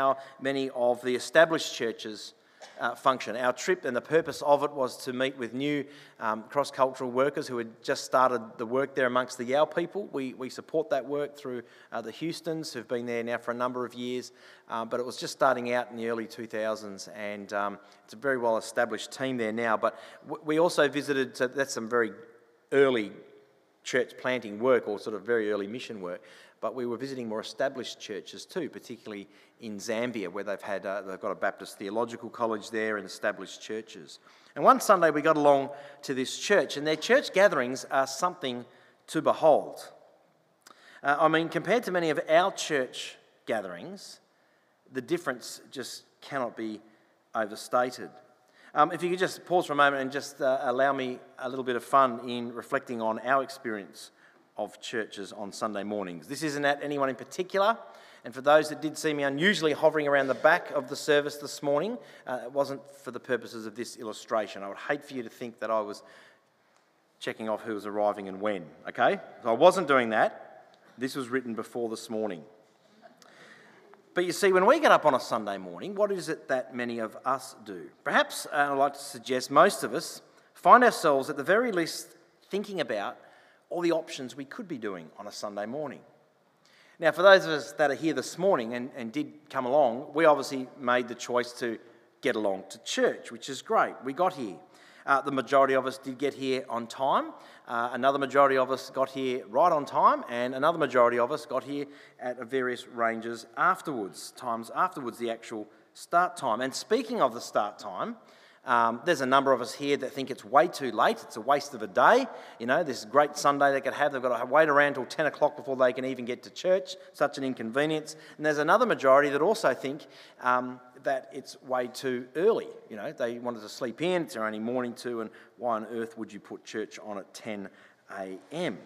how many of the established churches uh, function. Our trip and the purpose of it was to meet with new um, cross cultural workers who had just started the work there amongst the Yao people. We, we support that work through uh, the Houstons, who've been there now for a number of years, um, but it was just starting out in the early 2000s, and um, it's a very well established team there now. But w- we also visited, so that's some very early church planting work or sort of very early mission work but we were visiting more established churches too, particularly in Zambia, where they've had uh, they've got a Baptist theological college there and established churches. And one Sunday we got along to this church, and their church gatherings are something to behold. Uh, I mean, compared to many of our church gatherings, the difference just cannot be overstated. Um, if you could just pause for a moment and just uh, allow me a little bit of fun in reflecting on our experience of churches on Sunday mornings. This isn't at anyone in particular. And for those that did see me unusually hovering around the back of the service this morning, uh, it wasn't for the purposes of this illustration. I would hate for you to think that I was checking off who was arriving and when, okay? So I wasn't doing that. This was written before this morning. But you see, when we get up on a Sunday morning, what is it that many of us do? Perhaps, uh, I'd like to suggest most of us find ourselves at the very least thinking about all the options we could be doing on a Sunday morning. Now, for those of us that are here this morning and, and did come along, we obviously made the choice to get along to church, which is great. We got here. Uh, the majority of us did get here on time. Uh, another majority of us got here right on time, and another majority of us got here at various ranges afterwards, times afterwards, the actual start time. And speaking of the start time, um, there's a number of us here that think it's way too late. It's a waste of a day. You know, this great Sunday they could have, they've got to wait around till 10 o'clock before they can even get to church. Such an inconvenience. And there's another majority that also think um, that it's way too early. You know, they wanted to sleep in, it's only morning too, and why on earth would you put church on at 10 a.m.?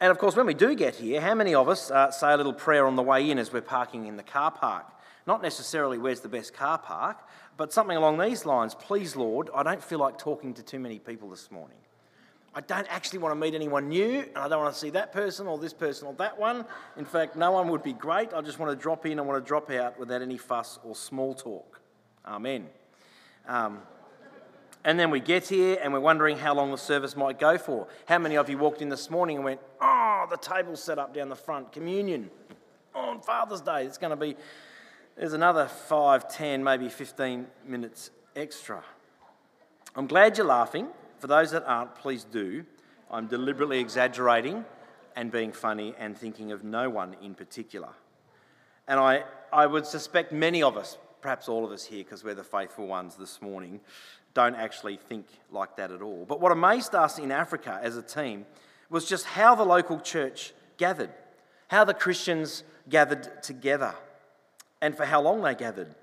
And of course, when we do get here, how many of us uh, say a little prayer on the way in as we're parking in the car park? Not necessarily where's the best car park, but something along these lines Please, Lord, I don't feel like talking to too many people this morning. I don't actually want to meet anyone new, and I don't want to see that person or this person or that one. In fact, no one would be great. I just want to drop in, I want to drop out without any fuss or small talk. Amen. Um, and then we get here and we're wondering how long the service might go for. How many of you walked in this morning and went, Oh, the table's set up down the front, communion on Father's Day. It's going to be there's another 5, 10, maybe 15 minutes extra. I'm glad you're laughing. For those that aren't, please do. I'm deliberately exaggerating and being funny and thinking of no one in particular. And I, I would suspect many of us, perhaps all of us here, because we're the faithful ones this morning, don't actually think like that at all. But what amazed us in Africa as a team was just how the local church gathered, how the Christians gathered together and for how long they gathered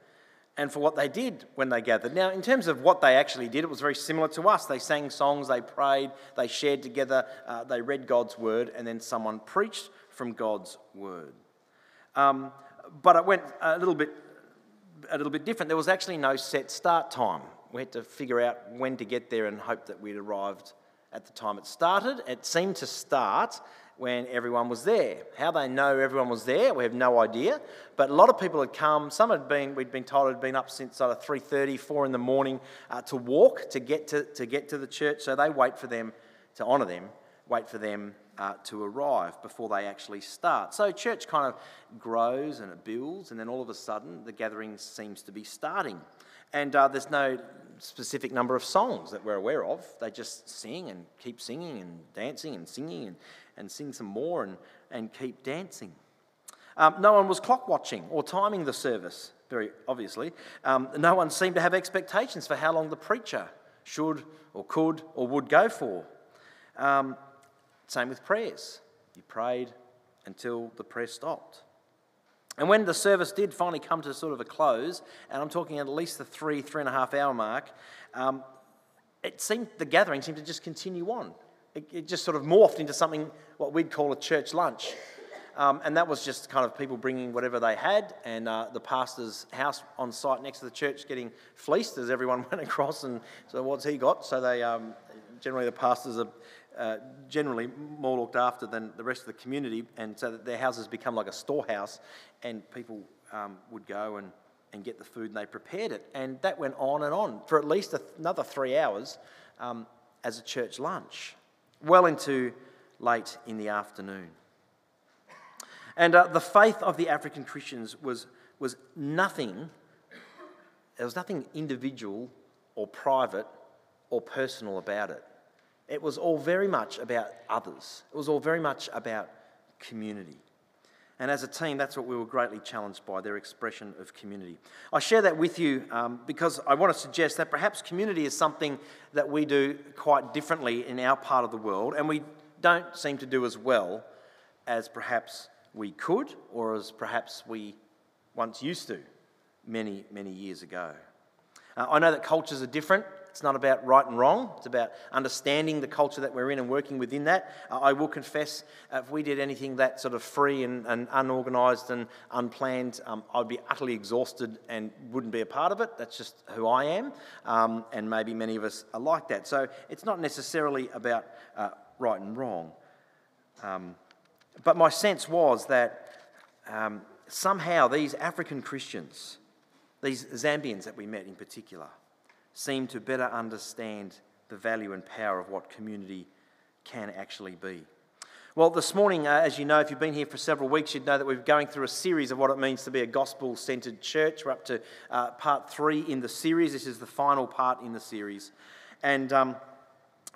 and for what they did when they gathered. Now, in terms of what they actually did, it was very similar to us. They sang songs, they prayed, they shared together, uh, they read God's word, and then someone preached from God's word. Um, but it went a little bit, a little bit different. There was actually no set start time. We had to figure out when to get there and hope that we'd arrived at the time it started. It seemed to start when everyone was there. How they know everyone was there, we have no idea. But a lot of people had come. Some had been, we'd been told, had been up since sort of 3.30, 4 in the morning uh, to walk to get to, to get to the church. So they wait for them, to honour them, wait for them uh, to arrive before they actually start. So church kind of grows and it builds, and then all of a sudden the gathering seems to be starting. And uh, there's no specific number of songs that we're aware of. They just sing and keep singing and dancing and singing and and sing some more and, and keep dancing. Um, no one was clock watching or timing the service, very obviously. Um, no one seemed to have expectations for how long the preacher should or could or would go for. Um, same with prayers. You prayed until the prayer stopped. And when the service did finally come to sort of a close, and I'm talking at least the three, three and a half hour mark, um, it seemed the gathering seemed to just continue on it, it just sort of morphed into something what we'd call a church lunch. Um, and that was just kind of people bringing whatever they had, and uh, the pastor's house on site next to the church getting fleeced as everyone went across. And so, what's he got? So, they um, generally the pastors are uh, generally more looked after than the rest of the community, and so their houses become like a storehouse, and people um, would go and, and get the food and they prepared it. And that went on and on for at least another three hours um, as a church lunch, well into late in the afternoon. And uh, the faith of the African Christians was, was nothing, there was nothing individual or private or personal about it. It was all very much about others, it was all very much about community. And as a team, that's what we were greatly challenged by their expression of community. I share that with you um, because I want to suggest that perhaps community is something that we do quite differently in our part of the world, and we don't seem to do as well as perhaps we could or as perhaps we once used to many, many years ago. Uh, I know that cultures are different. It's not about right and wrong. It's about understanding the culture that we're in and working within that. Uh, I will confess, uh, if we did anything that sort of free and, and unorganised and unplanned, um, I'd be utterly exhausted and wouldn't be a part of it. That's just who I am. Um, and maybe many of us are like that. So it's not necessarily about uh, right and wrong. Um, but my sense was that um, somehow these African Christians, these Zambians that we met in particular, seem to better understand the value and power of what community can actually be. Well, this morning, uh, as you know, if you've been here for several weeks, you'd know that we're going through a series of what it means to be a gospel centered church. We're up to uh, part three in the series. This is the final part in the series. And um,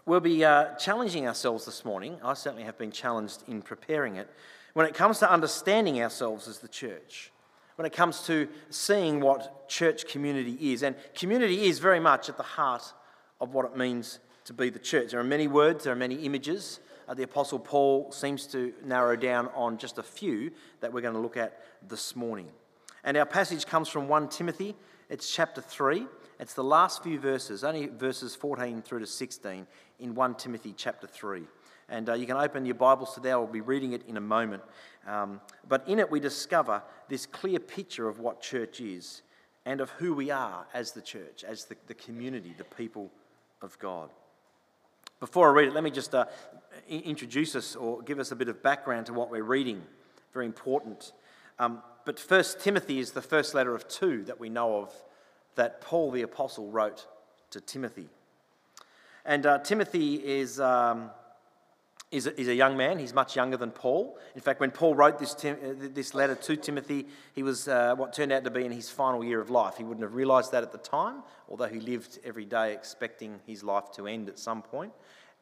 we'll be uh, challenging ourselves this morning. I certainly have been challenged in preparing it. When it comes to understanding ourselves as the church, when it comes to seeing what church community is. And community is very much at the heart of what it means to be the church. There are many words, there are many images. Uh, the Apostle Paul seems to narrow down on just a few that we're going to look at this morning. And our passage comes from 1 Timothy, it's chapter 3. It's the last few verses, only verses 14 through to 16 in 1 Timothy chapter 3. And uh, you can open your Bibles to that. We'll be reading it in a moment. Um, but in it, we discover this clear picture of what church is and of who we are as the church, as the, the community, the people of God. Before I read it, let me just uh, introduce us or give us a bit of background to what we're reading. Very important. Um, but First Timothy is the first letter of two that we know of that Paul the Apostle wrote to Timothy. And uh, Timothy is. Um, is a, is a young man. He's much younger than Paul. In fact, when Paul wrote this, Tim, uh, this letter to Timothy, he was uh, what turned out to be in his final year of life. He wouldn't have realised that at the time, although he lived every day expecting his life to end at some point.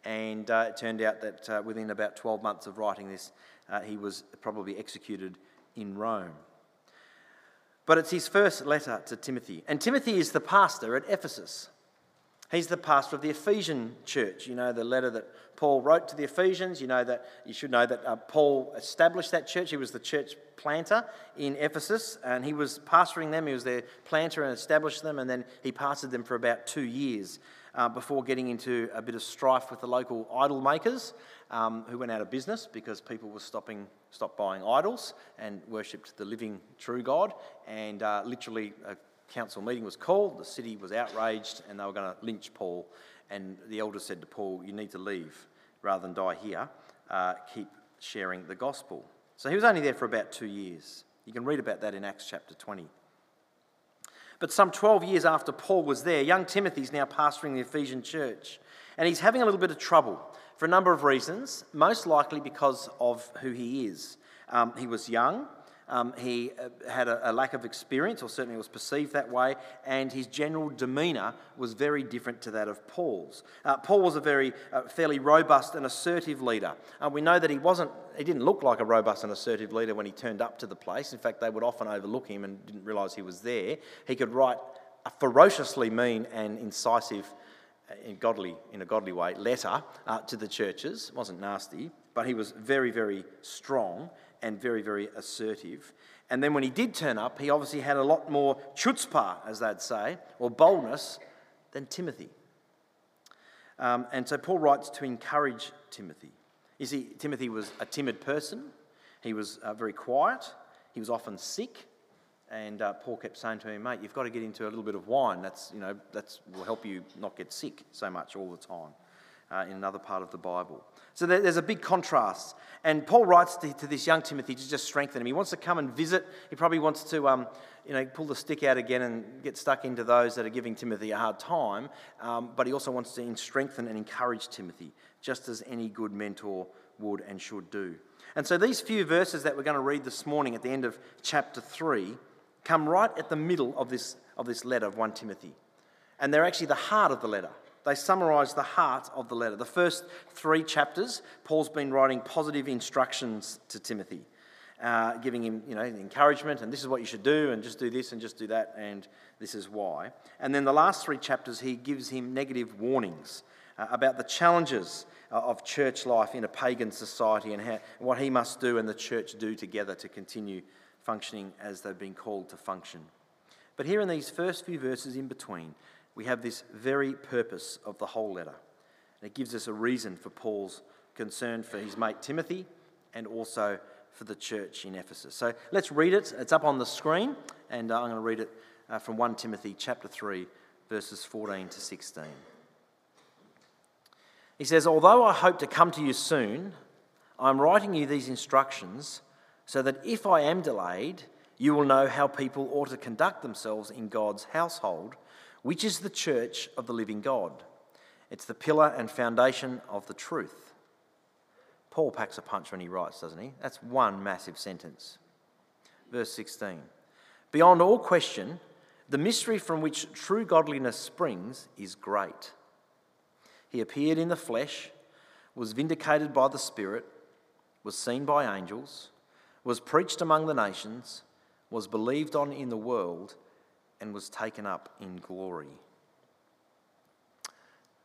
And uh, it turned out that uh, within about 12 months of writing this, uh, he was probably executed in Rome. But it's his first letter to Timothy. And Timothy is the pastor at Ephesus. He's the pastor of the Ephesian church. You know the letter that Paul wrote to the Ephesians. You know that you should know that uh, Paul established that church. He was the church planter in Ephesus, and he was pastoring them. He was their planter and established them, and then he pastored them for about two years uh, before getting into a bit of strife with the local idol makers, um, who went out of business because people were stopping stopped buying idols and worshipped the living true God, and uh, literally council meeting was called, the city was outraged, and they were going to lynch Paul. And the elders said to Paul, You need to leave rather than die here. Uh, keep sharing the gospel. So he was only there for about two years. You can read about that in Acts chapter 20. But some 12 years after Paul was there, young Timothy is now pastoring the Ephesian church. And he's having a little bit of trouble for a number of reasons, most likely because of who he is. Um, he was young, um, he uh, had a, a, lack of experience, or certainly was perceived that way, and his general demeanour was very different to that of Paul's. Uh, Paul was a very uh, fairly robust and assertive leader. Uh, we know that he wasn't, he didn't look like a robust and assertive leader when he turned up to the place. In fact, they would often overlook him and didn't realise he was there. He could write a ferociously mean and incisive uh, in, godly, in a godly way, letter uh, to the churches. It wasn't nasty, but he was very, very strong and very, very assertive. And then when he did turn up, he obviously had a lot more chutzpah, as they'd say, or boldness, than Timothy. Um, and so Paul writes to encourage Timothy. You see, Timothy was a timid person, he was uh, very quiet, he was often sick. And uh, Paul kept saying to him, mate, you've got to get into a little bit of wine. That's, you know, that's will help you not get sick so much all the time. Uh, in another part of the Bible. So there's a big contrast. And Paul writes to, to, this young Timothy to just strengthen him. He wants to come and visit. He probably wants to um, you know, pull the stick out again and get stuck into those that are giving Timothy a hard time. Um, but he also wants to strengthen and encourage Timothy, just as any good mentor would and should do. And so these few verses that we're going to read this morning at the end of chapter 3 come right at the middle of this, of this letter of 1 Timothy. And they're actually the heart of the letter. They summarise the heart of the letter. The first three chapters, Paul's been writing positive instructions to Timothy, uh, giving him you know, encouragement, and this is what you should do, and just do this, and just do that, and this is why. And then the last three chapters, he gives him negative warnings uh, about the challenges uh, of church life in a pagan society and how, what he must do and the church do together to continue functioning as they've been called to function. But here in these first few verses in between, we have this very purpose of the whole letter. And it gives us a reason for Paul's concern for his mate Timothy and also for the church in Ephesus. So let's read it. It's up on the screen, and uh, I'm going to read it uh, from 1 Timothy chapter 3, verses 14 to 16. He says, Although I hope to come to you soon, I'm writing you these instructions so that if I am delayed, you will know how people ought to conduct themselves in God's household, which is the church of the living God. It's the pillar and foundation of the truth. Paul packs a punch when he writes, doesn't he? That's one massive sentence. Verse 16 Beyond all question, the mystery from which true godliness springs is great. He appeared in the flesh, was vindicated by the Spirit, was seen by angels was preached among the nations, was believed on in the world, and was taken up in glory.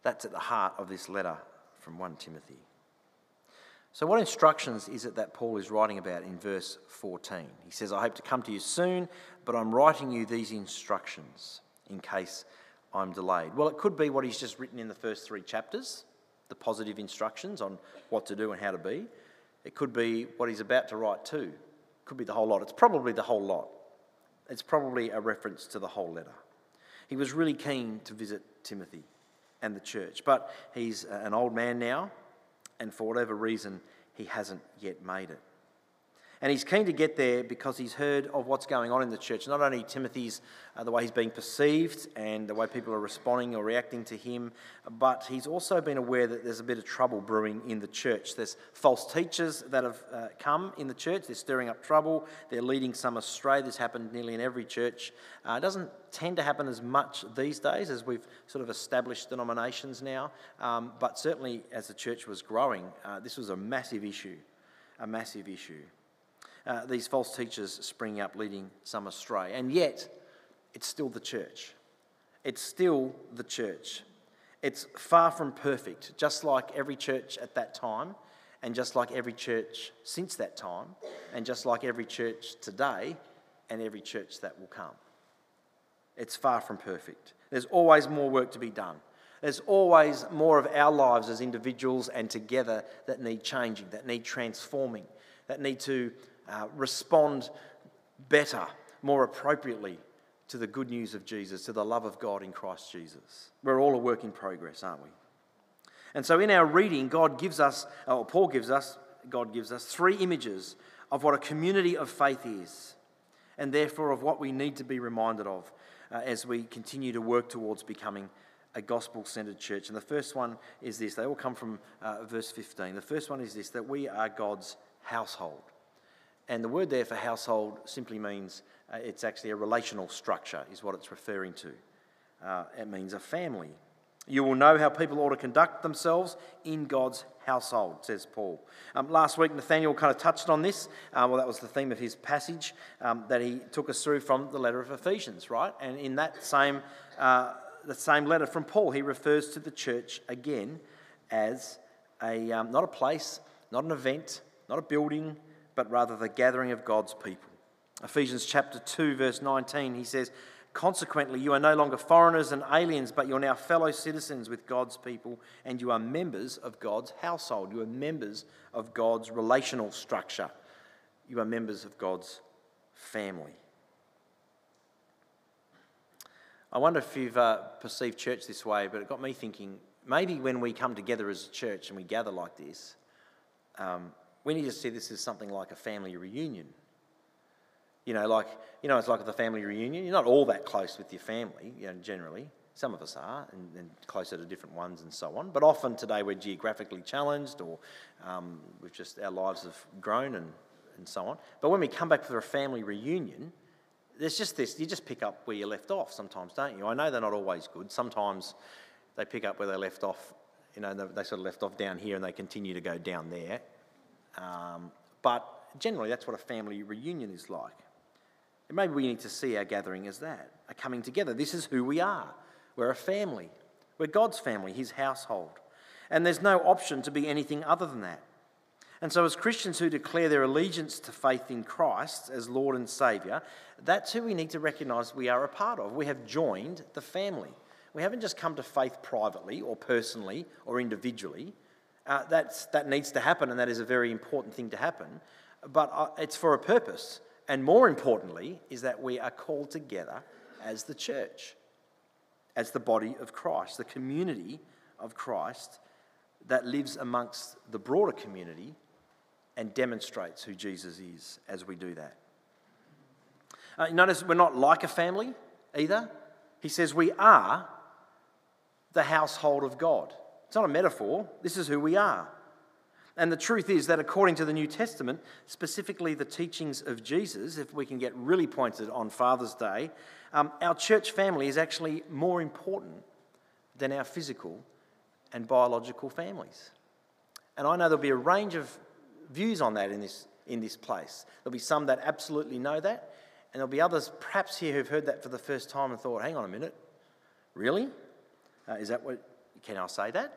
That's at the heart of this letter from 1 Timothy. So, what instructions is it that Paul is writing about in verse 14? He says, I hope to come to you soon, but I'm writing you these instructions in case I'm delayed. Well, it could be what he's just written in the first three chapters, the positive instructions on what to do and how to be. It could be what he's about to write too. It could be the whole lot. It's probably the whole lot. It's probably a reference to the whole letter. He was really keen to visit Timothy and the church, but he's an old man now, and for whatever reason, he hasn't yet made it. And he's keen to get there because he's heard of what's going on in the church. Not only Timothy's, uh, the way he's being perceived and the way people are responding or reacting to him, but he's also been aware that there's a bit of trouble brewing in the church. There's false teachers that have uh, come in the church, they're stirring up trouble, they're leading some astray. This happened nearly in every church. Uh, it doesn't tend to happen as much these days as we've sort of established denominations now, um, but certainly as the church was growing, uh, this was a massive issue. A massive issue uh, these false teachers springing up, leading some astray. And yet, it's still the church. It's still the church. It's far from perfect, just like every church at that time, and just like every church since that time, and just like every church today, and every church that will come. It's far from perfect. There's always more work to be done. There's always more of our lives as individuals and together that need changing, that need transforming, that need to uh, respond better, more appropriately to the good news of Jesus, to the love of God in Christ Jesus. We're all a work in progress, aren't we? And so in our reading, God gives us, or Paul gives us, God gives us three images of what a community of faith is, and therefore of what we need to be reminded of uh, as we continue to work towards becoming a gospel centered church. And the first one is this they all come from uh, verse 15. The first one is this that we are God's household. And the word there for household simply means uh, it's actually a relational structure, is what it's referring to. Uh, it means a family. You will know how people ought to conduct themselves in God's household, says Paul. Um, last week, Nathaniel kind of touched on this. Uh, well, that was the theme of his passage um, that he took us through from the letter of Ephesians, right? And in that same, uh, the same letter from Paul, he refers to the church again as a, um, not a place, not an event, not a building, but rather the gathering of God's people. Ephesians chapter 2, verse 19, he says, Consequently, you are no longer foreigners and aliens, but you're now fellow citizens with God's people, and you are members of God's household. You are members of God's relational structure. You are members of God's family. I wonder if you've uh, perceived church this way, but it got me thinking maybe when we come together as a church and we gather like this, um, we need to see this as something like a family reunion. You know, like, you know, it's like the family reunion. You're not all that close with your family, you know, generally. Some of us are, and, and closer to different ones and so on. But often today we're geographically challenged or um, we've just, our lives have grown and, and so on. But when we come back for a family reunion, there's just this, you just pick up where you left off sometimes, don't you? I know they're not always good. Sometimes they pick up where they left off, you know, they sort of left off down here and they continue to go down there. Um, but generally, that's what a family reunion is like. And maybe we need to see our gathering as that a coming together. This is who we are. We're a family. We're God's family, His household. And there's no option to be anything other than that. And so, as Christians who declare their allegiance to faith in Christ as Lord and Saviour, that's who we need to recognise we are a part of. We have joined the family. We haven't just come to faith privately or personally or individually. Uh, that needs to happen, and that is a very important thing to happen. But uh, it's for a purpose. And more importantly, is that we are called together as the church, as the body of Christ, the community of Christ that lives amongst the broader community and demonstrates who Jesus is as we do that. Uh, notice we're not like a family either. He says we are the household of God. It's not a metaphor, this is who we are. And the truth is that according to the New Testament, specifically the teachings of Jesus, if we can get really pointed on Father's Day, um, our church family is actually more important than our physical and biological families. And I know there'll be a range of views on that in this, in this place. There'll be some that absolutely know that, and there'll be others perhaps here who've heard that for the first time and thought, hang on a minute, really? Uh, is that what can I say that?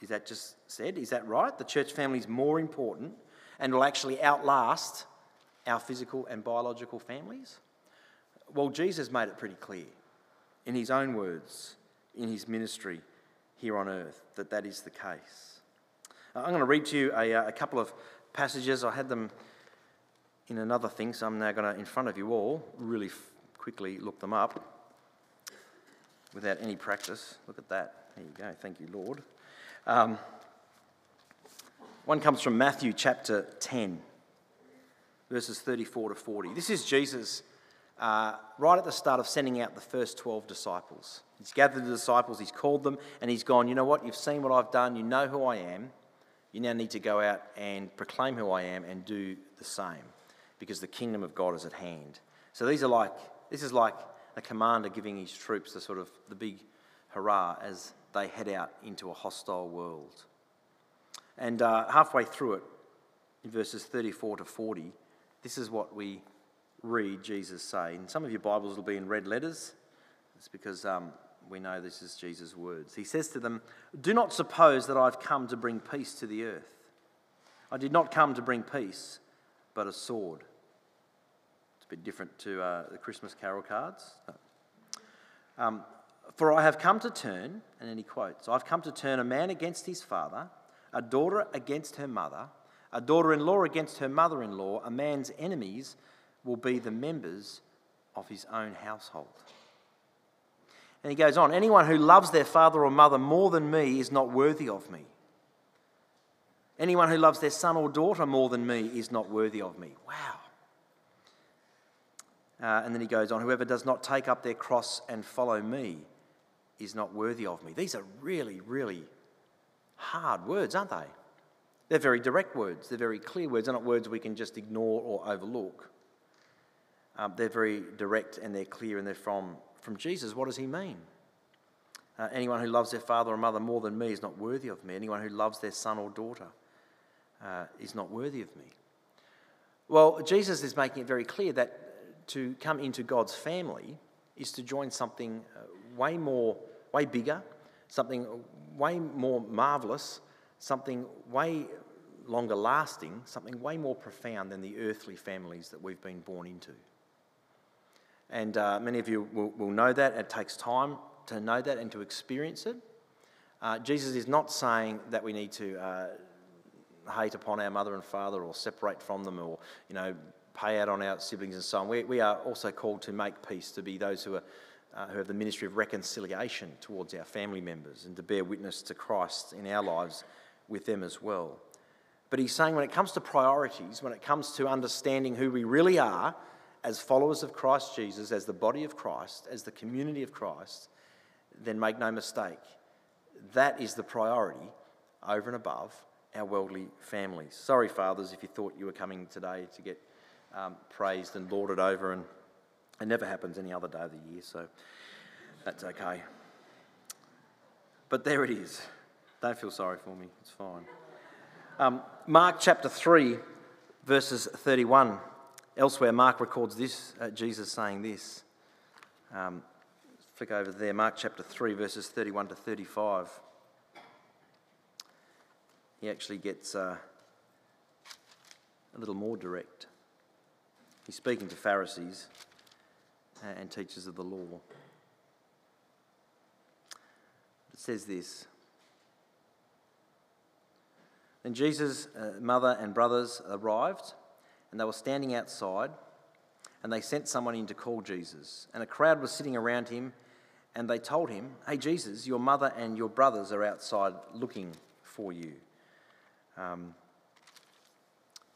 Is that just said? Is that right? The church family is more important and will actually outlast our physical and biological families? Well, Jesus made it pretty clear in his own words, in his ministry here on earth, that that is the case. I'm going to read to you a, uh, a couple of passages. I had them in another thing, so I'm now going to, in front of you all, really f- quickly look them up without any practice. Look at that. There you go. Thank you, Lord. Um, one comes from Matthew chapter 10, verses 34 to 40. This is Jesus uh, right at the start of sending out the first 12 disciples. He's gathered the disciples, he's called them, and he's gone, You know what? You've seen what I've done, you know who I am. You now need to go out and proclaim who I am and do the same because the kingdom of God is at hand. So these are like, this is like a commander giving his troops the sort of the big hurrah as they head out into a hostile world. And uh, halfway through it, in verses 34 to 40, this is what we read Jesus say. And some of your Bibles will be in red letters. It's because um, we know this is Jesus' words. He says to them, Do not suppose that I've come to bring peace to the earth. I did not come to bring peace, but a sword. It's a bit different to uh, the Christmas carol cards. No. Um, for I have come to turn, and then he quotes, I've come to turn a man against his father, a daughter against her mother, a daughter in law against her mother in law. A man's enemies will be the members of his own household. And he goes on Anyone who loves their father or mother more than me is not worthy of me. Anyone who loves their son or daughter more than me is not worthy of me. Wow. Uh, and then he goes on Whoever does not take up their cross and follow me is not worthy of me. These are really, really hard words, aren't they? They're very direct words, they're very clear words. They're not words we can just ignore or overlook. Um, they're very direct and they're clear and they're from, from Jesus. What does he mean? Uh, anyone who loves their father or mother more than me is not worthy of me. Anyone who loves their son or daughter uh, is not worthy of me. Well, Jesus is making it very clear that to come into God's family is to join something uh, way more, way bigger, something way more marvelous, something way longer lasting, something way more profound than the earthly families that we've been born into. And uh, many of you will, will, know that. It takes time to know that and to experience it. Uh, Jesus is not saying that we need to uh, hate upon our mother and father or separate from them or, you know, pay out on our siblings and so on. We, we are also called to make peace, to be those who are uh, who have the ministry of reconciliation towards our family members and to bear witness to Christ in our lives with them as well. But he's saying when it comes to priorities, when it comes to understanding who we really are as followers of Christ Jesus, as the body of Christ, as the community of Christ, then make no mistake, that is the priority over and above our worldly families. Sorry, fathers, if you thought you were coming today to get um, praised and lauded over, and it never happens any other day of the year, so that's okay. But there it is. Don't feel sorry for me, it's fine. Um, Mark chapter 3, verses 31. Elsewhere, Mark records this, uh, Jesus saying this. Um, flick over there, Mark chapter 3, verses 31 to 35. He actually gets uh, a little more direct. He's speaking to Pharisees and teachers of the law. It says this Then Jesus' uh, mother and brothers arrived, and they were standing outside, and they sent someone in to call Jesus. And a crowd was sitting around him, and they told him, Hey, Jesus, your mother and your brothers are outside looking for you. Um,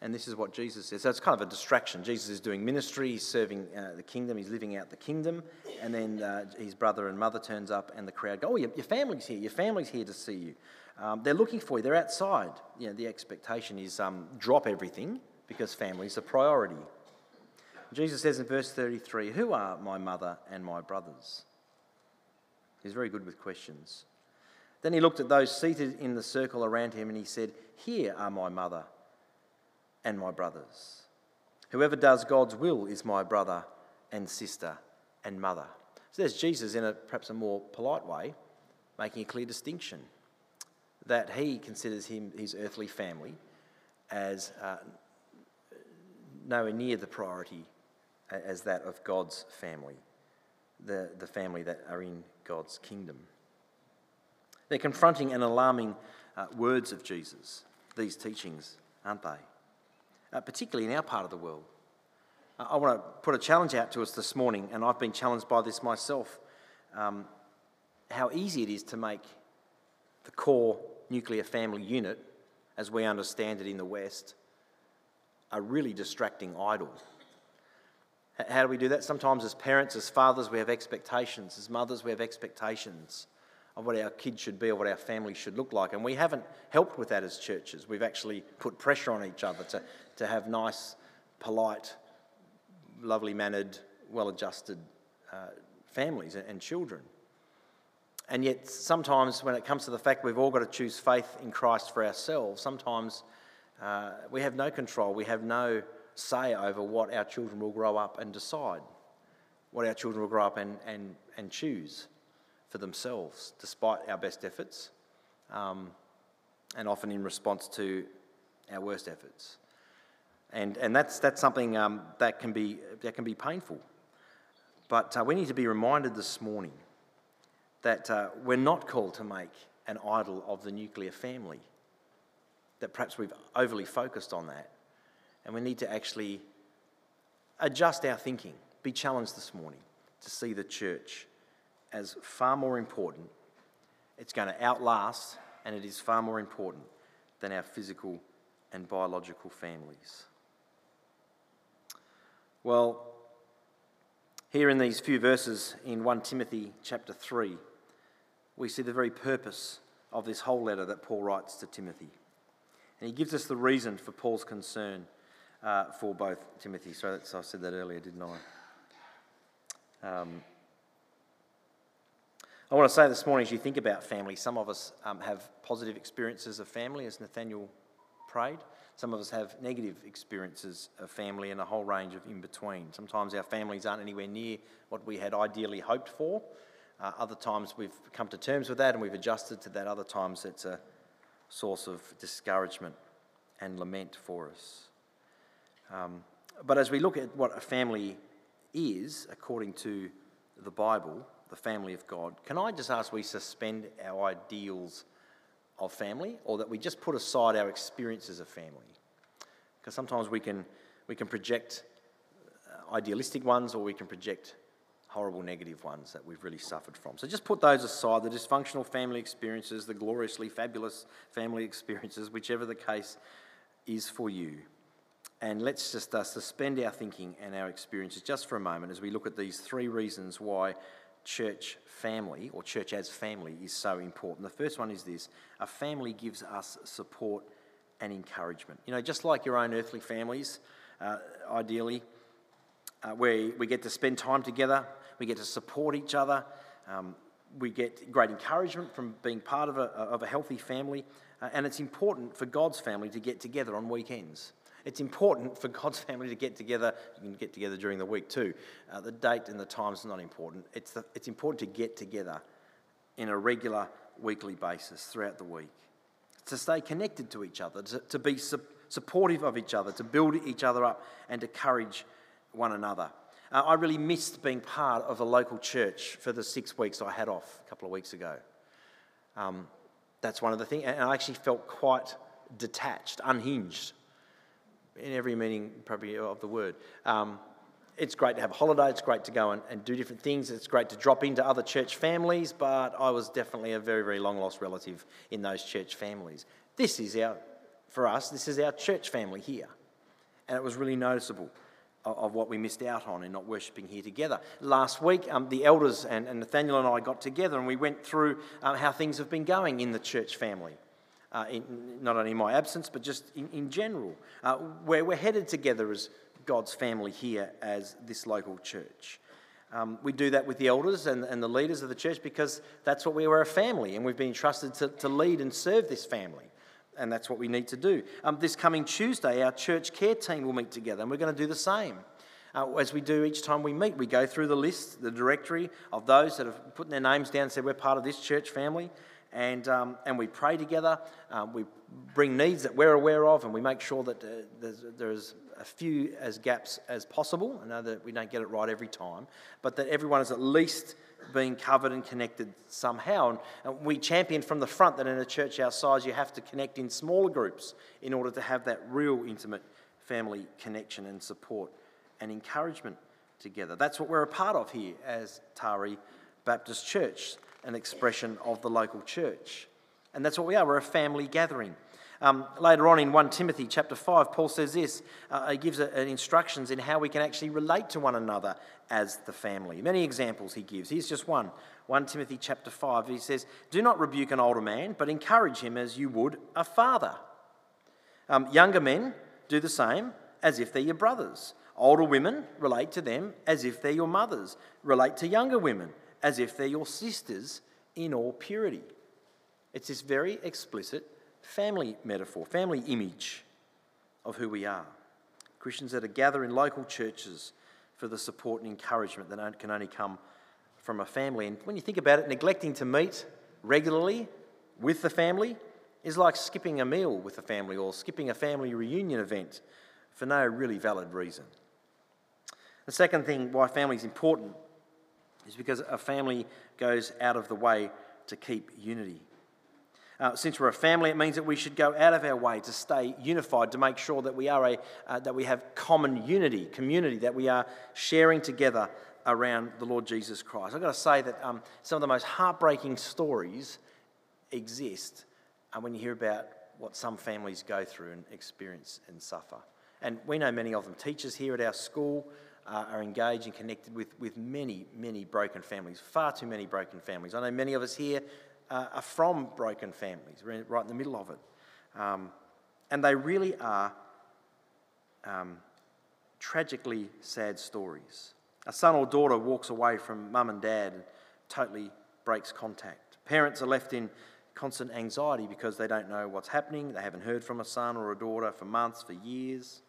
and this is what Jesus says. So it's kind of a distraction. Jesus is doing ministry, he's serving uh, the kingdom, he's living out the kingdom. And then uh, his brother and mother turns up, and the crowd go, Oh, your, your family's here. Your family's here to see you. Um, they're looking for you. They're outside. You know, the expectation is um, drop everything because family's a priority. Jesus says in verse 33 Who are my mother and my brothers? He's very good with questions. Then he looked at those seated in the circle around him and he said, Here are my mother and my brothers. Whoever does God's will is my brother and sister and mother. So there's Jesus in a perhaps a more polite way, making a clear distinction that he considers him his earthly family as uh, nowhere near the priority as that of God's family, the, the family that are in God's kingdom. They're confronting and alarming uh, words of Jesus, these teachings, aren't they? Uh, particularly in our part of the world. Uh, I want to put a challenge out to us this morning, and I've been challenged by this myself um, how easy it is to make the core nuclear family unit, as we understand it in the West, a really distracting idol. How do we do that? Sometimes, as parents, as fathers, we have expectations. As mothers, we have expectations of what our kids should be or what our family should look like. And we haven't helped with that as churches. We've actually put pressure on each other to, to have nice, polite, lovely mannered, well adjusted uh, families and children. And yet, sometimes when it comes to the fact we've all got to choose faith in Christ for ourselves, sometimes uh, we have no control, we have no say over what our children will grow up and decide, what our children will grow up and, and, and choose for themselves, despite our best efforts, um, and often in response to our worst efforts. And, and that's, that's something um, that, can be, that can be painful. But uh, we need to be reminded this morning that uh, we're not called to make an idol of the nuclear family, that perhaps we've overly focused on that. And we need to actually adjust our thinking, be challenged this morning to see the church as far more important. It's going to outlast, and it is far more important than our physical and biological families. Well, here in these few verses in 1 Timothy chapter 3, we see the very purpose of this whole letter that Paul writes to Timothy. And he gives us the reason for Paul's concern uh, for both Timothy. So I said that earlier, didn't I? Um, I want to say this morning, as you think about family, some of us um, have positive experiences of family, as Nathaniel prayed. Some of us have negative experiences of family and a whole range of in between. Sometimes our families aren't anywhere near what we had ideally hoped for. Uh, other times we've come to terms with that and we've adjusted to that. Other times it's a source of discouragement and lament for us. Um, but as we look at what a family is, according to the Bible, the family of God, can I just ask we suspend our ideals of family or that we just put aside our experiences of family? Because sometimes we can, we can project uh, idealistic ones or we can project horrible negative ones that we've really suffered from. So just put those aside the dysfunctional family experiences, the gloriously fabulous family experiences, whichever the case is for you. And let's just uh, suspend our thinking and our experiences just for a moment as we look at these three reasons why church family or church as family is so important. The first one is this a family gives us support and encouragement. You know, just like your own earthly families, uh, ideally, uh, where we get to spend time together, we get to support each other. Um, we get great encouragement from being part of a, of a healthy family. Uh, and it's important for God's family to get together on weekends. It's important for God's family to get together. You can get together during the week too. Uh, the date and the time is not important. It's, the, it's important to get together in a regular weekly basis throughout the week. To stay connected to each other, to, to be su- supportive of each other, to build each other up, and to encourage one another. Uh, I really missed being part of a local church for the six weeks I had off a couple of weeks ago. Um, that's one of the things. And I actually felt quite detached, unhinged, in every meaning probably of the word. Um, it's great to have a holiday, it's great to go and, and do different things, it's great to drop into other church families, but I was definitely a very, very long lost relative in those church families. This is our, for us, this is our church family here. And it was really noticeable of what we missed out on in not worshipping here together. Last week, um, the elders and, and, Nathaniel and I got together and we went through um, how things have been going in the church family. Uh, in, not only in my absence, but just in, in general, uh, where we're headed together as God's family here as this local church. Um, we do that with the elders and, and, the leaders of the church because that's what we were a family and we've been entrusted to, to lead and serve this family and that's what we need to do. Um, this coming Tuesday, our church care team will meet together, and we're going to do the same. Uh, as we do each time we meet, we go through the list, the directory of those that have put their names down and said, We're part of this church family. And, um, and we pray together. Um, we bring needs that we're aware of, and we make sure that uh, there's, there's a few as gaps as possible. I know that we don't get it right every time, but that everyone is at least being covered and connected somehow. And we champion from the front that in a church our size, you have to connect in smaller groups in order to have that real intimate family connection and support and encouragement together. That's what we're a part of here as Taree Baptist Church, an expression of the local church. And that's what we are. We're a family gathering. Um, later on in 1 Timothy chapter 5, Paul says this. Uh, he gives a, instructions in how we can actually relate to one another as the family. Many examples he gives. Here's just one. 1 Timothy chapter 5, he says, Do not rebuke an older man, but encourage him as you would a father. Um, younger men do the same as if they're your brothers. Older women relate to them as if they're your mothers. Relate to younger women as if they're your sisters in all purity. It's this very explicit family metaphor, family image of who we are. Christians that are gather in local churches for the support and encouragement that can only come from a family. And when you think about it, neglecting to meet regularly with the family is like skipping a meal with the family or skipping a family reunion event for no really valid reason. The second thing why family is important is because a family goes out of the way to keep unity. Uh, since we're a family, it means that we should go out of our way to stay unified, to make sure that we are a uh, that we have common unity, community, that we are sharing together around the Lord Jesus Christ. I've got to say that um, some of the most heartbreaking stories exist uh, when you hear about what some families go through and experience and suffer. And we know many of them. Teachers here at our school uh, are engaged and connected with, with many, many broken families, far too many broken families. I know many of us here uh, are from broken families. We're right in the middle of it. Um, and they really are um, tragically sad stories. A son or daughter walks away from mum and dad and totally breaks contact. Parents are left in constant anxiety because they don't know what's happening. They haven't heard from a son or a daughter for months, for years.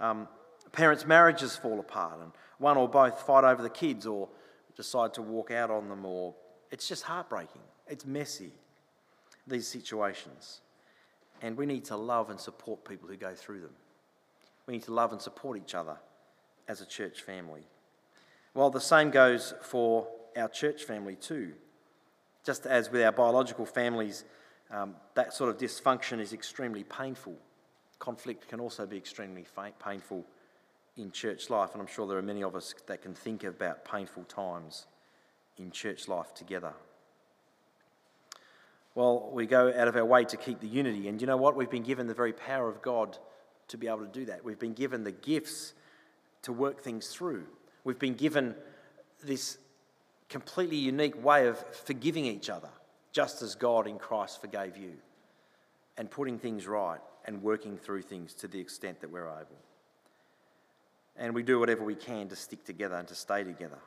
Um, parents' marriages fall apart, and one or both fight over the kids or decide to walk out on them, or it's just heartbreaking. It's messy, these situations. And we need to love and support people who go through them. We need to love and support each other as a church family. Well, the same goes for our church family too. Just as with our biological families, um, that sort of dysfunction is extremely painful. Conflict can also be extremely painful in church life, and I'm sure there are many of us that can think about painful times in church life together. Well, we go out of our way to keep the unity, and you know what? We've been given the very power of God to be able to do that. We've been given the gifts to work things through. We've been given this completely unique way of forgiving each other, just as God in Christ forgave you, and putting things right and working through things to the extent that we're able. And we do whatever we can to stick together and to stay together,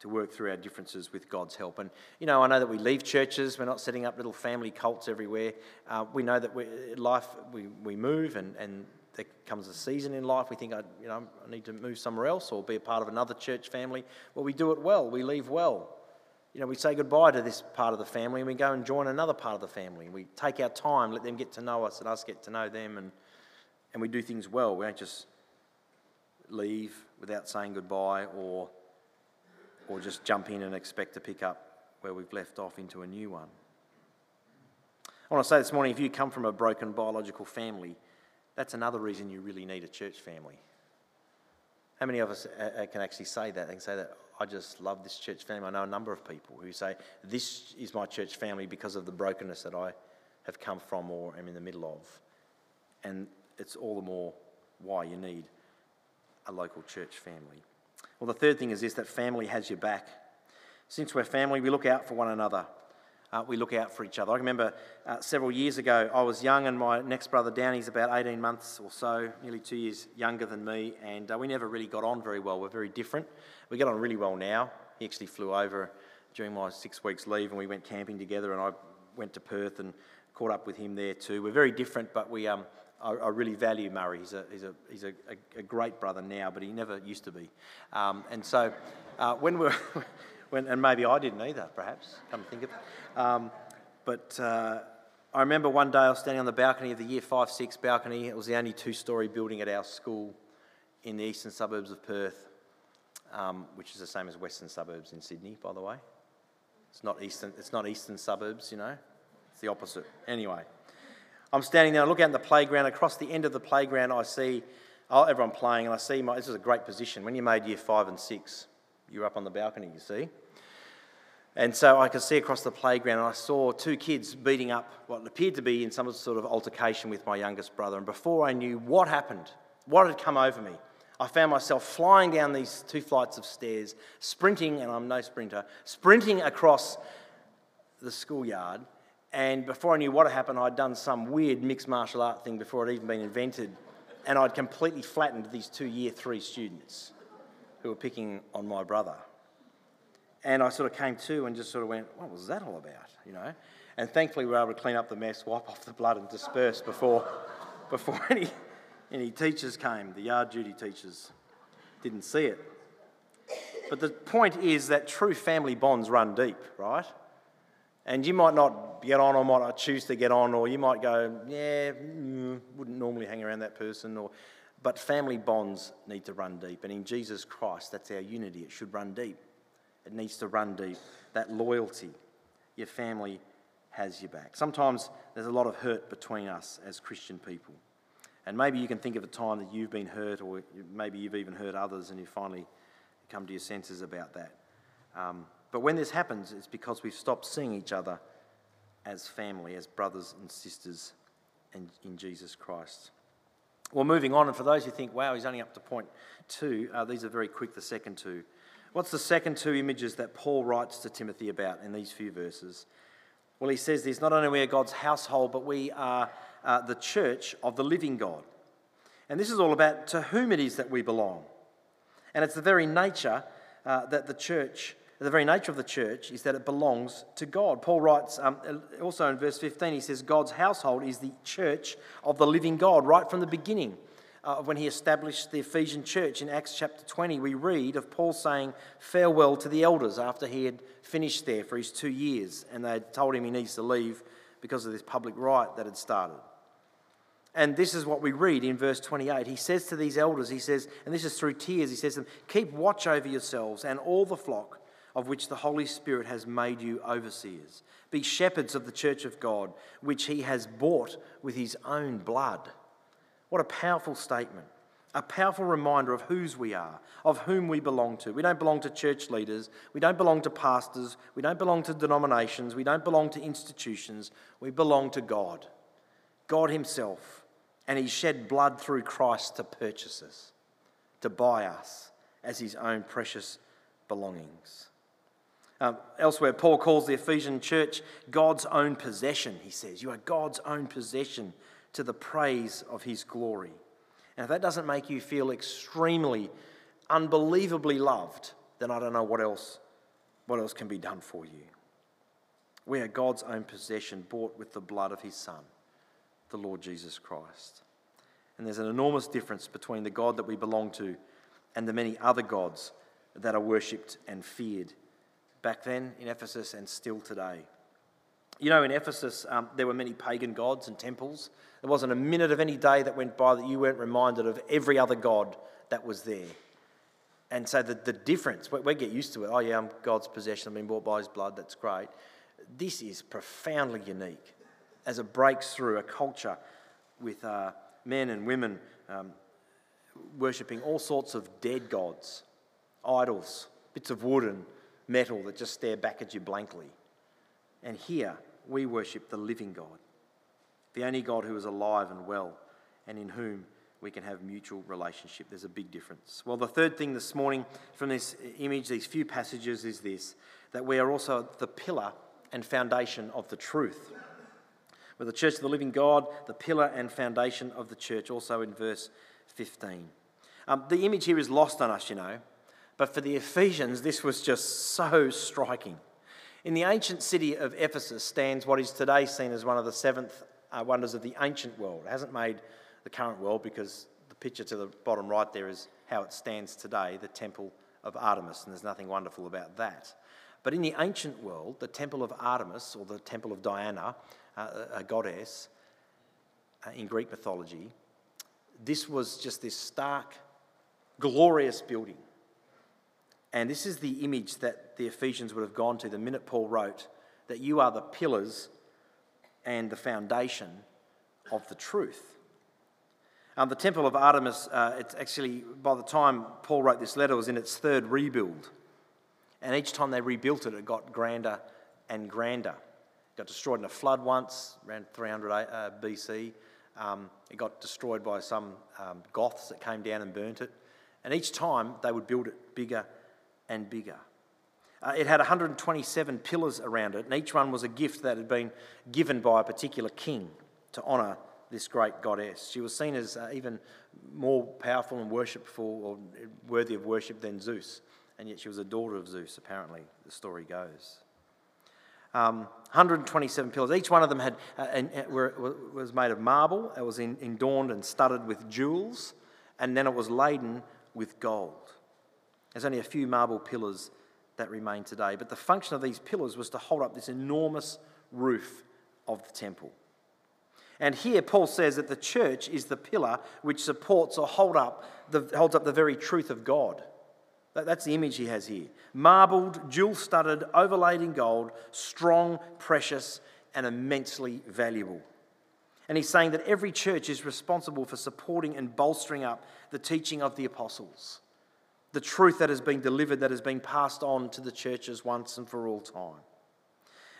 to work through our differences with God's help. And, you know, I know that we leave churches, we're not setting up little family cults everywhere. Uh, we know that we, life, we, we move and, and there comes a season in life we think, I, you know, I need to move somewhere else or be a part of another church family. Well, we do it well, we leave well. You know, we say goodbye to this part of the family and we go and join another part of the family. We take our time, let them get to know us and us get to know them, and, and we do things well. We don't just leave without saying goodbye or, or just jump in and expect to pick up where we've left off into a new one. I want to say this morning if you come from a broken biological family, that's another reason you really need a church family. How many of us uh, uh, can actually say that? They can say that, I just love this church family. I know a number of people who say, This is my church family because of the brokenness that I have come from or am in the middle of. And it's all the more why you need a local church family. Well, the third thing is this that family has your back. Since we're family, we look out for one another. Uh, we look out for each other. I remember uh, several years ago, I was young, and my next brother Downey's about 18 months or so, nearly two years younger than me, and uh, we never really got on very well. We're very different. We get on really well now. He actually flew over during my six weeks leave, and we went camping together, and I went to Perth and caught up with him there too. We're very different, but we um, I, I, really value Murray. He's, a, he's, a, he's a, a, great brother now, but he never used to be. Um, and so uh, when we're, when, and maybe I didn't either, perhaps, come to think of it. Um, but uh, I remember one day I was standing on the balcony of the year 5 6 balcony. It was the only two story building at our school in the eastern suburbs of Perth, um, which is the same as western suburbs in Sydney, by the way. It's not eastern, it's not eastern suburbs, you know, it's the opposite. Anyway. I'm standing there, I look out in the playground. Across the end of the playground, I see oh, everyone playing, and I see my, this is a great position. When you made year five and six, you're up on the balcony, you see. And so I could see across the playground, and I saw two kids beating up what appeared to be in some sort of altercation with my youngest brother. And before I knew what happened, what had come over me, I found myself flying down these two flights of stairs, sprinting, and I'm no sprinter, sprinting across the schoolyard and before I knew what had happened, I'd done some weird mixed martial art thing before it even been invented. And I'd completely flattened these two year three students who were picking on my brother. And I sort of came to and just sort of went, what was that all about? You know? And thankfully, we were able to clean up the mess, wipe off the blood, and disperse before, before any, any teachers came. The yard duty teachers didn't see it. But the point is that true family bonds run deep, right? And you might not get on or might not choose to get on, or you might go, yeah, mm, wouldn't normally hang around that person. Or, but family bonds need to run deep. And in Jesus Christ, that's our unity. It should run deep. It needs to run deep. That loyalty, your family has your back. Sometimes there's a lot of hurt between us as Christian people. And maybe you can think of a time that you've been hurt, or maybe you've even hurt others, and you finally come to your senses about that. Um, but when this happens, it's because we've stopped seeing each other as family, as brothers and sisters in, in Jesus Christ. Well, moving on, and for those who think, wow, he's only up to point two, uh, these are very quick, the second two. What's the second two images that Paul writes to Timothy about in these few verses? Well, he says this not only we are God's household, but we are uh, the church of the living God. And this is all about to whom it is that we belong. And it's the very nature uh, that the church the very nature of the church is that it belongs to God. Paul writes um, also in verse 15, he says, God's household is the church of the living God. Right from the beginning, uh, when he established the Ephesian church in Acts chapter 20, we read of Paul saying farewell to the elders after he had finished there for his two years and they had told him he needs to leave because of this public riot that had started. And this is what we read in verse 28. He says to these elders, he says, and this is through tears, he says to them, Keep watch over yourselves and all the flock of which the Holy Spirit has made you overseers. Be shepherds of the church of God, which he has bought with his own blood. What a powerful statement. a powerful reminder of whose we are, of whom we belong to. We don't belong to church leaders, we don't belong to pastors, we don't belong to denominations, we don't belong to institutions, we belong to God, God Himself. And He shed blood through Christ to purchase us, to buy us as His own precious belongings. Um, elsewhere, Paul calls the Ephesian church God's own possession, he says. You are God's own possession to the praise of His glory. And if that doesn't make you feel extremely, unbelievably loved, then I don't know what else, what else can be done for you. We are God's own possession, bought with the blood of his Son, the Lord Jesus Christ. And there's an enormous difference between the God that we belong to and the many other gods that are worshipped and feared back then in Ephesus and still today. You know, in Ephesus, um, there were many pagan gods and temples. There wasn't a minute of any day that went by that you weren't reminded of every other god that was there. And so the, the difference, we, we get used to it. Oh, yeah, I'm God's possession. I've been bought by his blood. That's great. This is profoundly unique as it breaks through a culture with uh, men and women um, worshipping all sorts of dead gods, idols, bits of wood and metal that just stare back at you blankly. And here, we worship the living God, the only God who is alive and well, and in whom we can have mutual relationship. There's a big difference. Well, the third thing this morning from this image, these few passages, is this that we are also the pillar and foundation of the truth. We're the church of the living God, the pillar and foundation of the church, also in verse 15. Um, the image here is lost on us, you know, but for the Ephesians, this was just so striking. In the ancient city of Ephesus stands what is today seen as one of the seventh uh, wonders of the ancient world. It hasn't made the current world because the picture to the bottom right there is how it stands today, the Temple of Artemis, and there's nothing wonderful about that. But in the ancient world, the Temple of Artemis, or the Temple of Diana, uh, a goddess uh, in Greek mythology, this was just this stark, glorious building and this is the image that the Ephesians would have gone to the minute Paul wrote that you are the pillars and the foundation of the truth. Um, the Temple of Artemis, uh, it's actually, by the time Paul wrote this letter, was in its third rebuild. And each time they rebuilt it, it got grander and grander. It got destroyed in a flood once, around 300 uh, BC. Um, it got destroyed by some um, Goths that came down and burnt it. And each time they would build it bigger and bigger. Uh, it had 127 pillars around it, and each one was a gift that had been given by a particular king to honour this great goddess. She was seen as uh, even more powerful and worshipful or worthy of worship than Zeus, and yet she was a daughter of Zeus, apparently, the story goes. Um, 127 pillars. Each one of them had, uh, and, and were, was made of marble. It was in, adorned and studded with jewels, and then it was laden with gold. There's only a few marble pillars that remain today, but the function of these pillars was to hold up this enormous roof of the temple. And here Paul says that the church is the pillar which supports or hold up the, holds up the very truth of God. That's the image he has here. Marbled, jewel studded, overlaid in gold, strong, precious, and immensely valuable. And he's saying that every church is responsible for supporting and bolstering up the teaching of the apostles the truth that has been delivered, that has been passed on to the churches once and for all time.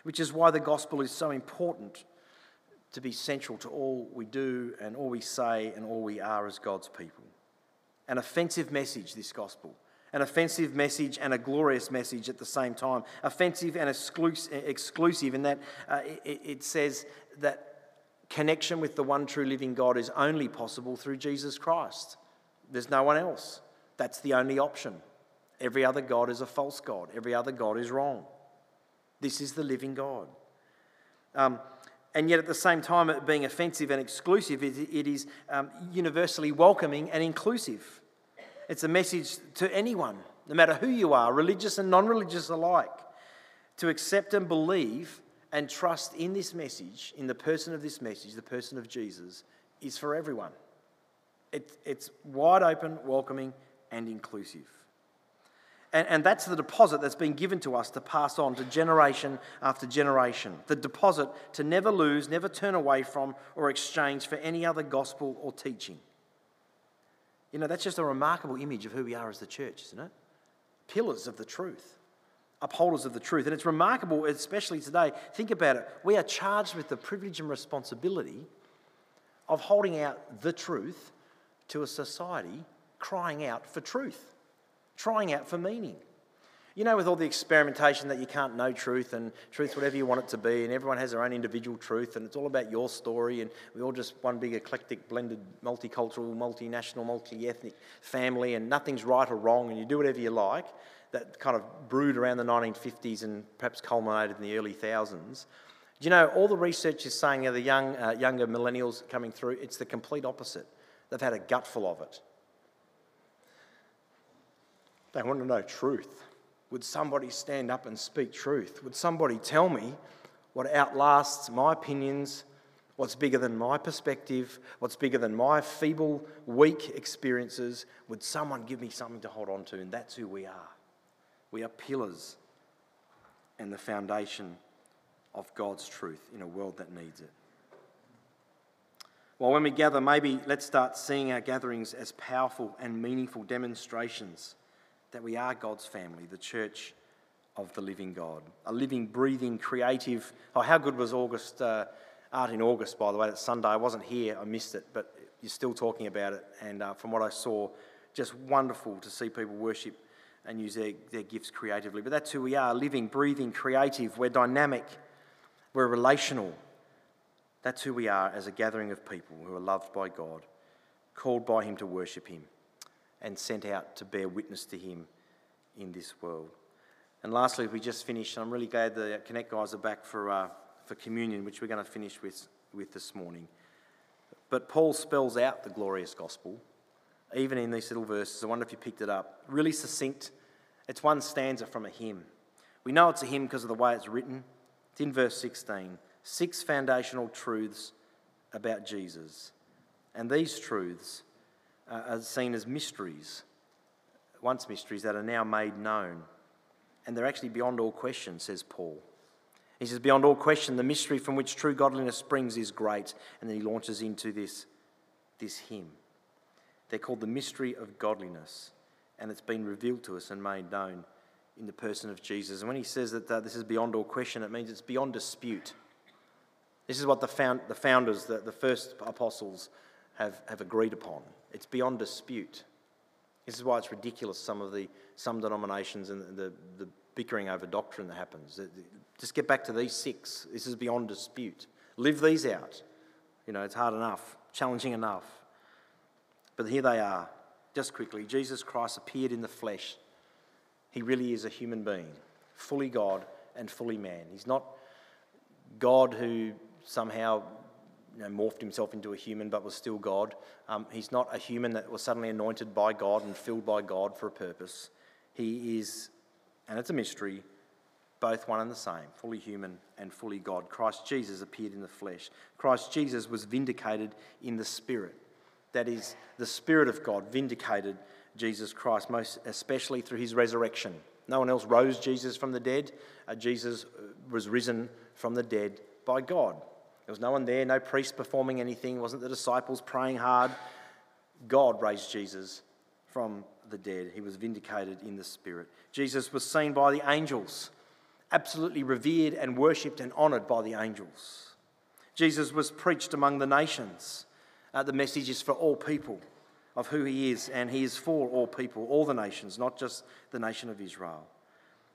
Which is why the gospel is so important to be central to all we do and all we say and all we are as God's people. An offensive message, this gospel. An offensive message and a glorious message at the same time. Offensive and exclusive in that uh, it, it says that connection with the one true living God is only possible through Jesus Christ. There's no one else. That's the only option. Every other God is a false God, every other God is wrong. This is the living God. Um, and yet, at the same time, it being offensive and exclusive, it, it is um, universally welcoming and inclusive. It's a message to anyone, no matter who you are, religious and non religious alike, to accept and believe and trust in this message, in the person of this message, the person of Jesus, is for everyone. It, it's wide open, welcoming, and inclusive. And, and that's the deposit that's been given to us to pass on to generation after generation. The deposit to never lose, never turn away from, or exchange for any other gospel or teaching. You know, that's just a remarkable image of who we are as the church, isn't it? Pillars of the truth, upholders of the truth. And it's remarkable, especially today. Think about it. We are charged with the privilege and responsibility of holding out the truth to a society crying out for truth, crying out for meaning. You know, with all the experimentation that you can't know truth and truth whatever you want it to be, and everyone has their own individual truth, and it's all about your story, and we're all just one big eclectic, blended, multicultural, multinational, multi ethnic family, and nothing's right or wrong, and you do whatever you like. That kind of brewed around the 1950s and perhaps culminated in the early thousands. Do you know, all the research is saying, of the young, uh, younger millennials coming through, it's the complete opposite. They've had a gutful of it. They want to know truth. Would somebody stand up and speak truth? Would somebody tell me what outlasts my opinions, what's bigger than my perspective, what's bigger than my feeble, weak experiences? Would someone give me something to hold on to? And that's who we are. We are pillars and the foundation of God's truth in a world that needs it. Well, when we gather, maybe let's start seeing our gatherings as powerful and meaningful demonstrations that we are God's family, the church of the living God. A living, breathing, creative. Oh, how good was August, uh, Art in August, by the way? That Sunday. I wasn't here, I missed it, but you're still talking about it. And uh, from what I saw, just wonderful to see people worship and use their, their gifts creatively. But that's who we are living, breathing, creative. We're dynamic, we're relational. That's who we are as a gathering of people who are loved by God, called by Him to worship Him and sent out to bear witness to him in this world. And lastly, we just finished, I'm really glad the Connect guys are back for, uh, for communion, which we're going to finish with, with this morning. But Paul spells out the glorious gospel, even in these little verses. I wonder if you picked it up. Really succinct. It's one stanza from a hymn. We know it's a hymn because of the way it's written. It's in verse 16. Six foundational truths about Jesus. And these truths uh, are seen as mysteries, once mysteries that are now made known. And they're actually beyond all question, says Paul. He says, Beyond all question, the mystery from which true godliness springs is great. And then he launches into this, this hymn. They're called the mystery of godliness. And it's been revealed to us and made known in the person of Jesus. And when he says that uh, this is beyond all question, it means it's beyond dispute. This is what the, found, the founders, the, the first apostles, have, have agreed upon. It's beyond dispute. This is why it's ridiculous, some of the some denominations and the, the bickering over doctrine that happens. Just get back to these six. This is beyond dispute. Live these out. You know, it's hard enough, challenging enough. But here they are. Just quickly, Jesus Christ appeared in the flesh. He really is a human being, fully God and fully man. He's not God who somehow you know, morphed himself into a human but was still God. Um, he's not a human that was suddenly anointed by God and filled by God for a purpose. He is, and it's a mystery, both one and the same, fully human and fully God. Christ Jesus appeared in the flesh. Christ Jesus was vindicated in the Spirit. That is, the Spirit of God vindicated Jesus Christ, most especially through his resurrection. No one else rose Jesus from the dead. Uh, Jesus uh, was risen from the dead by God. There was no one there, no priest performing anything, wasn't the disciples praying hard. God raised Jesus from the dead. He was vindicated in the Spirit. Jesus was seen by the angels, absolutely revered and worshipped and honoured by the angels. Jesus was preached among the nations. Uh, the message is for all people of who he is, and he is for all people, all the nations, not just the nation of Israel.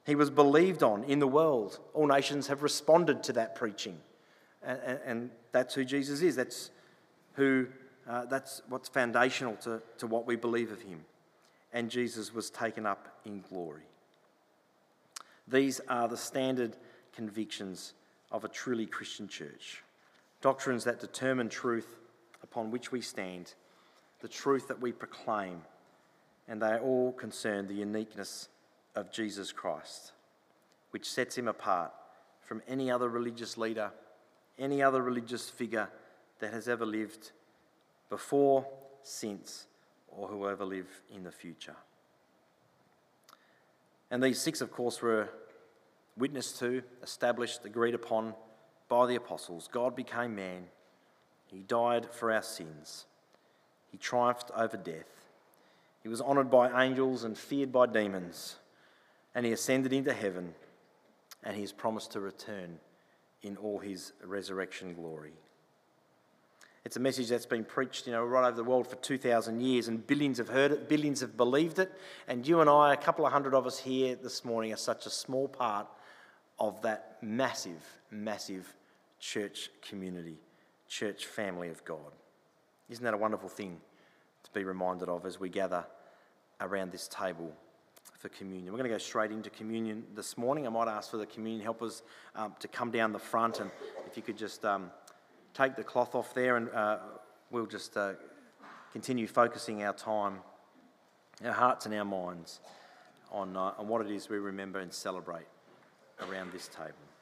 He was believed on in the world. All nations have responded to that preaching. And, and that's who Jesus is. That's who, uh, that's what's foundational to, to what we believe of him. And Jesus was taken up in glory. These are the standard convictions of a truly Christian church. Doctrines that determine truth upon which we stand, the truth that we proclaim, and they all concern the uniqueness of Jesus Christ, which sets him apart from any other religious leader any other religious figure that has ever lived before, since, or who will ever live in the future. And these six, of course, were witnessed to, established, agreed upon by the apostles. God became man. He died for our sins. He triumphed over death. He was honoured by angels and feared by demons. And he ascended into heaven, and he has promised to return in all his resurrection glory. It's a message that's been preached, you know, right over the world for 2,000 years, and billions have heard it, billions have believed it. And you and I, a couple of hundred of us here this morning, are such a small part of that massive, massive church community, church family of God. Isn't that a wonderful thing to be reminded of as we gather around this table for communion? We're going to go straight into communion this morning. I might ask for the communion helpers um, to come down the front, and if you could just. Um, take the cloth off there and uh, we'll just uh, continue focusing our time, our hearts and our minds on, uh, on what it is we remember and celebrate around this table.